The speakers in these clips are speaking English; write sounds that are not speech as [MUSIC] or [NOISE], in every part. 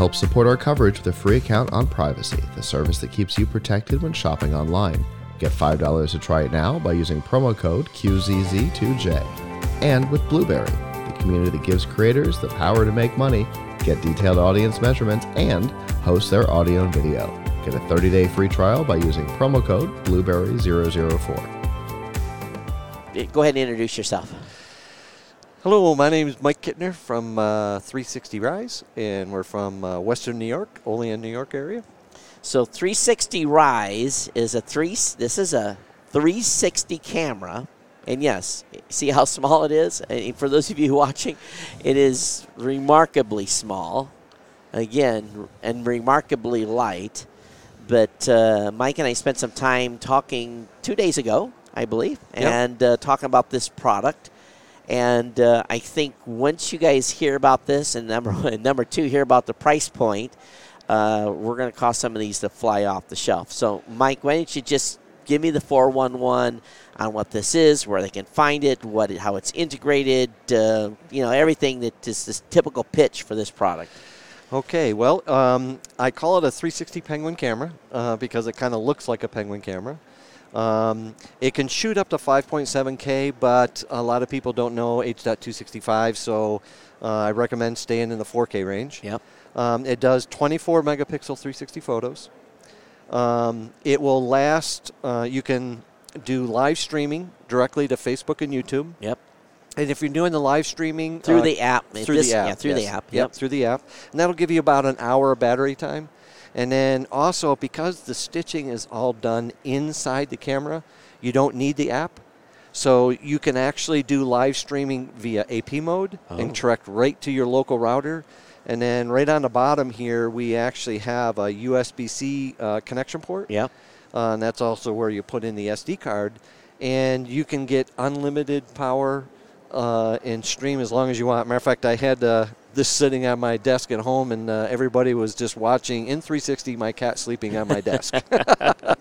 Help support our coverage with a free account on Privacy, the service that keeps you protected when shopping online. Get $5 to try it now by using promo code QZZ2J. And with Blubrry, the community that gives creators the power to make money, get detailed audience measurements, and host their audio and video. Get a 30 day free trial by using promo code Blueberry004. Go ahead and introduce yourself. Hello, my name is Mike Kittner from uh, 360 Rise, and we're from uh, Western New York, Olean, New York area. So 360 Rise is a three. This is a 360 camera, and yes, see how [LAUGHS] small it is. And for those of you watching, it is remarkably small. Again, and remarkably light. But uh, Mike and I spent some time talking two days ago, I believe, Yep. and uh, talking about this product. And uh, I think once you guys hear about this, and number [LAUGHS] and number two, hear about the price point, uh, we're going to cause some of these to fly off the shelf. So, Mike, why don't you just give me the 411 on what this is, where they can find it, what how it's integrated, uh, you know, everything that is this typical pitch for this product. Okay, well, um, I call it a 360 Penguin camera uh, because it kind of looks like a Penguin camera. Um, it can shoot up to 5.7K, but a lot of people don't know H.265, so uh, I recommend staying in the 4K range. Yep. Um, it does 24 megapixel 360 photos. Um, it will last, uh, you can do live streaming directly to Facebook and YouTube. Yep. And if you're doing the live streaming Through uh, the app. through This- the app, Yeah, through the app. Yep, Yep. through the app, and that'll give you about an hour of battery time. And then also because the stitching is all done inside the camera, you don't need the app. So you can actually do live streaming via AP mode Oh. and direct right to your local router. And then right on the bottom here, we actually have a USB-C uh, connection port. Yeah. Uh, and that's also where you put in the SD card. And you can get unlimited power uh, and stream as long as you want. Matter of fact, I had uh, this sitting on my desk at home, and uh, everybody was just watching in 360 my cat sleeping on my desk. [LAUGHS]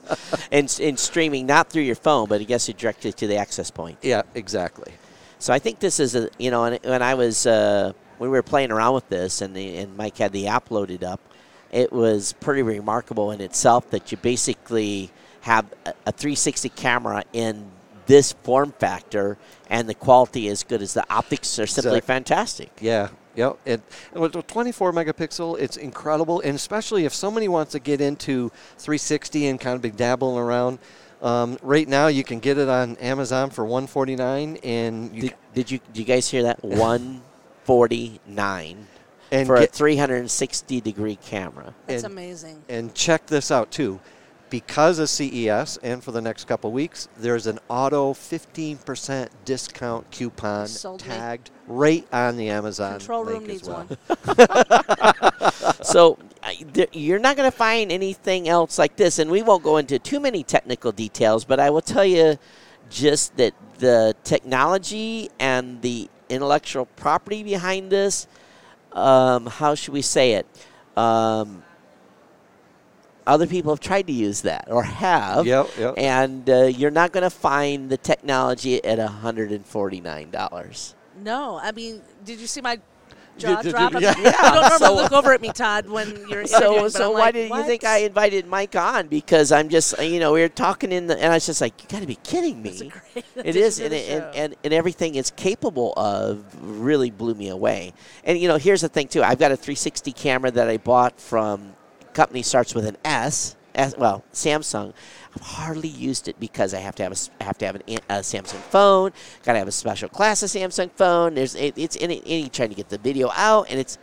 And, and streaming not through your phone, but I guess it directly to the access point. yeah, exactly. So I think this is a you know, and when I was uh, when we were playing around with this, and the, and Mike had the app loaded up, it was pretty remarkable in itself that you basically have a, a 360 camera in this form factor, and the quality is good as the optics are simply Exact- fantastic. Yeah. Yep. It, with the 24 megapixel, it's incredible, and especially if somebody wants to get into 360 and kind of be dabbling around. Um, right now, you can get it on Amazon for 149, and you Did, did you did you guys hear that? [LAUGHS] 149 and for get- a 360 degree camera. That's And- amazing. And check this out too. Because of CES and for the next couple weeks, there's an auto 15% discount coupon Sold me. tagged right on the Amazon Control room link as needs well. one. [LAUGHS] so you're not going to find anything else like this, and we won't go into too many technical details. But I will tell you just that the technology and the intellectual property behind this. Um, how should we say it? Um, other people have tried to use that or have. Yep, yep. And uh, you're not going to find the technology at $149. No, I mean, did you see my [LAUGHS] jaw Did- did- drop? yeah. You don't normally So- look over at me, Todd, when [LAUGHS] you're so interviewing, so why like, did you think I invited Mike on? Because I'm just you know we were talking in the and I was just like you got to be kidding me. great [LAUGHS] It addition is to and, it- and, and and everything it's capable of really blew me away. And you know here's the thing too. I've got a 360 camera that I bought from company starts with an S. S well Samsung. I've hardly used it because I have to have a, I have to have an, a Samsung phone. Got to have a special class of Samsung phone. There's it, it's any, any trying to get the video out, and it's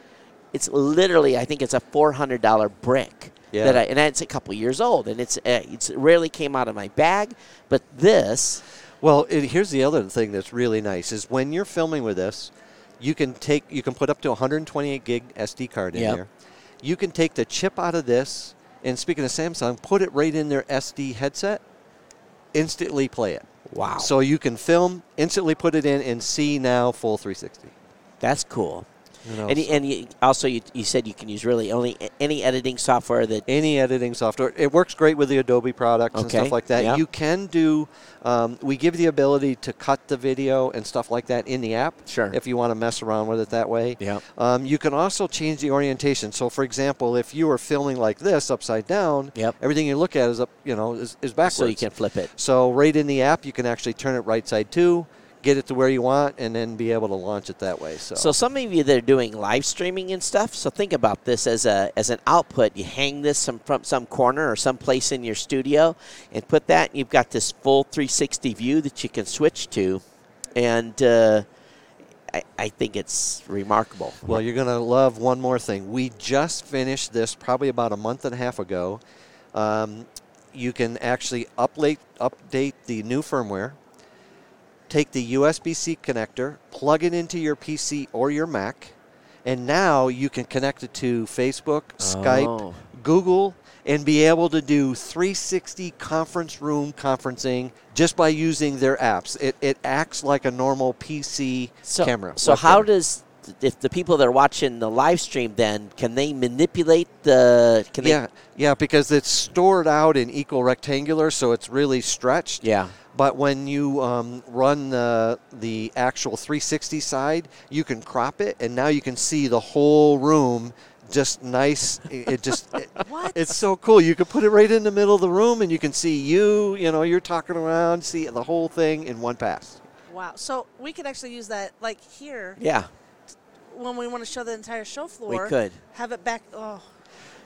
it's literally I think it's a four hundred dollar brick Yeah. that I and it's a couple years old, and it's uh, it's rarely came out of my bag. But this, Well, it, here's the other thing that's really nice is when you're filming with this, you can take you can put up to 128 gig SD card in Yep. there. You can take the chip out of this, and speaking of Samsung, put it right in their SD headset, instantly play it. wow, So you can film, instantly put it in, and see now full 360. that's cool. And, and you, also, you, you said you can use really only any editing software that. any editing software. It works great with the Adobe products and stuff like that. yeah. You can do. Um, we give the ability to cut the video and stuff like that in the app. Sure. If you want to mess around with it that way. Yep. Um, you can also change the orientation. So, for example, if you were filming like this upside down, Yep. everything you look at is up. You know, is, is backwards. So you can flip it. So right in the app, you can actually turn it right side too, get it to where you want, and then be able to launch it that way. So, So some of you that are doing live streaming and stuff, so think about this as a as an output. You hang this some, from some corner or some place in your studio, and put that. And you've got this full 360 view that you can switch to, and uh, I, I think it's remarkable. Well, you're going to love one more thing. We just finished this probably about a month and a half ago. Um, you can actually update, update the new firmware, take the USB C connector, plug it into your PC or your Mac, and now you can connect it to Facebook, Skype, Oh. Google, and be able to do 360 conference room conferencing just by using their apps. It, it acts like a normal PC so, camera. So how does if the people that are watching the live stream then can they manipulate the? Can yeah, yeah, because it's stored out in equirectangular, so it's really stretched. Yeah. But when you um, run the the actual 360 side, you can crop it, and now you can see the whole room just nice. It, just it- [LAUGHS] What? it's so cool. You can put it right in the middle of the room, and you can see you. You know, you're talking around, see the whole thing in one pass. wow. So we could actually use that, like here, Yeah. when we want to show the entire show floor. we could. have it back. Oh,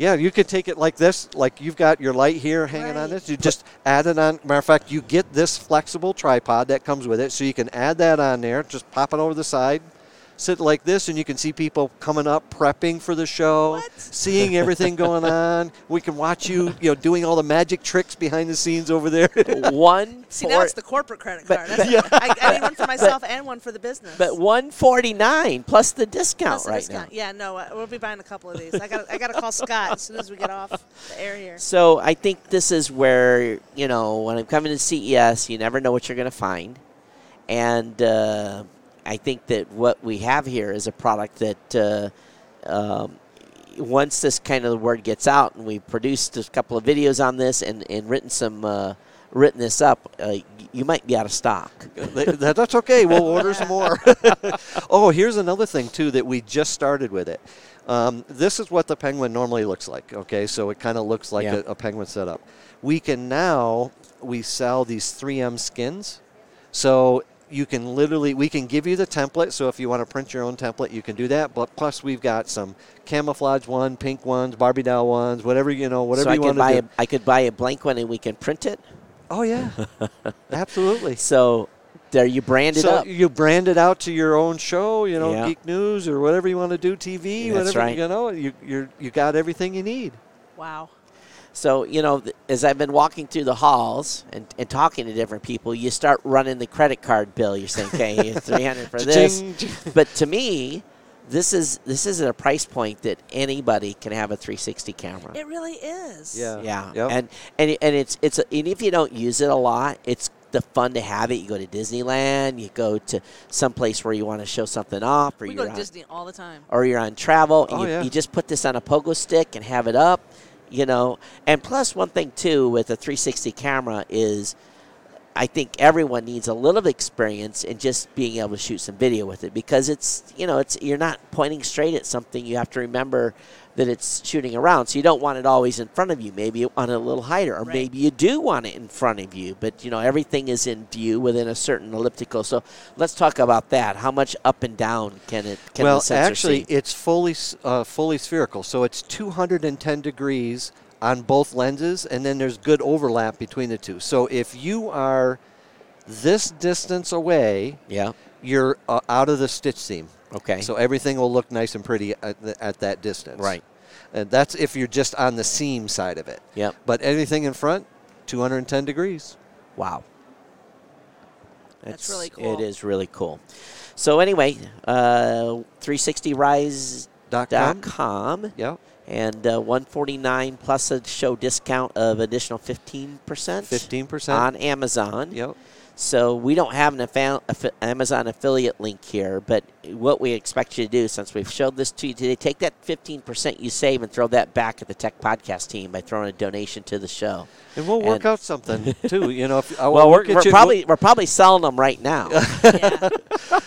Yeah, you could take it like this, like you've got your light here hanging on this. You just add it on. Matter of fact, you get this flexible tripod that comes with it, so you can add that on there. Just pop it over the side, sit like this, and you can see people coming up, prepping for the show, What? seeing everything going [LAUGHS] on. We can watch you, you know, doing all the magic tricks behind the scenes over there. [LAUGHS] One. see, for- now it's the corporate credit But- card. [LAUGHS] That's, I, I need one for myself and one for the business. But 149 plus the discount Plus the right discount. now. Yeah, no, uh, we'll be buying a couple of these. I got I got to call Scott as soon as we get off the air here. So I think this is where you know when I'm coming to CES, you never know what you're going to find, and uh, I think that what we have here is a product that uh, um, once this kind of word gets out, and we've produced a couple of videos on this and, and written some uh, written this up, uh, you might be out of stock. That- that- that's okay. We'll order some more. [LAUGHS] oh, here's another thing too that we just started with it. Um, this is what the penguin normally looks like. Okay, so it kind of looks like Yeah. a, a penguin setup. We can now we sell these 3M skins, so you can literally we can give you the template. So if you want to print your own template, you can do that. But plus we've got some camouflage one, pink ones, Barbie doll ones, whatever you know, whatever so I you could want buy to do. a, I could buy a blank one and we can print it. oh yeah, [LAUGHS] absolutely. So there you brand it so up. you brand it out to your own show, you know, Yeah. Geek News or whatever you want to do, TV, That's whatever right. you know. You you're, you got everything you need. Wow. So, you know, as I've been walking through the halls and, and talking to different people, you start running the credit card bill. You're saying, okay, [LAUGHS] 300 for this. But to me, this is this is at a price point that anybody can have a 360 camera. It really is. Yeah. Yeah, Yep. and and and it's it's a, and if you don't use it a lot, it's the fun to have it. You go to Disneyland, you go to some place where you want to show something off, or We you're go to on, Disney all the time. or you're on travel, oh, and Oh, you, yeah. you just put this on a pogo stick and have it up, you know. And plus, one thing too with a 360 camera is, I think everyone needs a little experience in just being able to shoot some video with it because it's you know it's you're not pointing straight at something. You have to remember that it's shooting around, so you don't want it always in front of you. Maybe you want it a little higher, or Right. maybe you do want it in front of you. But you know everything is in view within a certain elliptical. So let's talk about that. How much up and down can it? Can well, the sensor actually, see? it's fully uh, fully spherical, so it's 210 degrees on both lenses, and then there's good overlap between the two. So if you are this distance away, yeah. you're uh, out of the stitch seam. Okay. So everything will look nice and pretty at, the, at that distance. Right. And that's if you're just on the seam side of it. Yeah. But anything in front, 210 degrees. Wow. That's really cool. It is really cool. So anyway, uh, 360rise.com Dot com. Yeah. And uh, 149 plus a show discount of additional 15% 15%. on Amazon. Yep. So we don't have an affa- affi- Amazon affiliate link here, but what we expect you to do, since we've showed this to you today, take that 15% you save and throw that back at the Tech Podcast team by throwing a donation to the show. And we'll work And- out something [LAUGHS] too. You know, if, I Well, we're, we're probably we're probably selling them right now. [LAUGHS] yeah.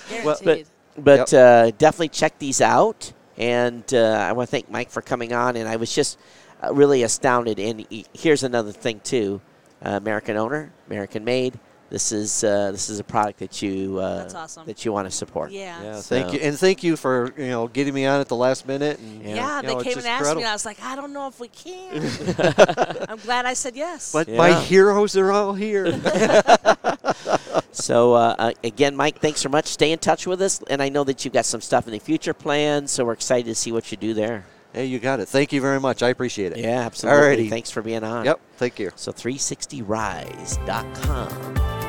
Guaranteed. But uh, definitely check these out. And uh, I want to thank Mike for coming on. And I was just uh, really astounded. And here's another thing too: uh, American owner, American made. This is uh, this is a product that you uh, That's awesome. that you want to support. yeah. Yeah, So- thank you, and thank you for you know getting me on at the last minute. And, Yeah. Yeah, you know, they it's came just and asked me, and I was like, I don't know if we can. [LAUGHS] I'm glad I said yes. But Yeah. my heroes are all here. [LAUGHS] So uh, uh, again, Mike, thanks so much. Stay in touch with us, and I know that you've got some stuff in the future planned. So we're excited to see what you do there. hey, you got it. Thank you very much. I appreciate it. Yeah, absolutely. Alrighty. Thanks for being on. Yep. Thank you. So 360rise.com.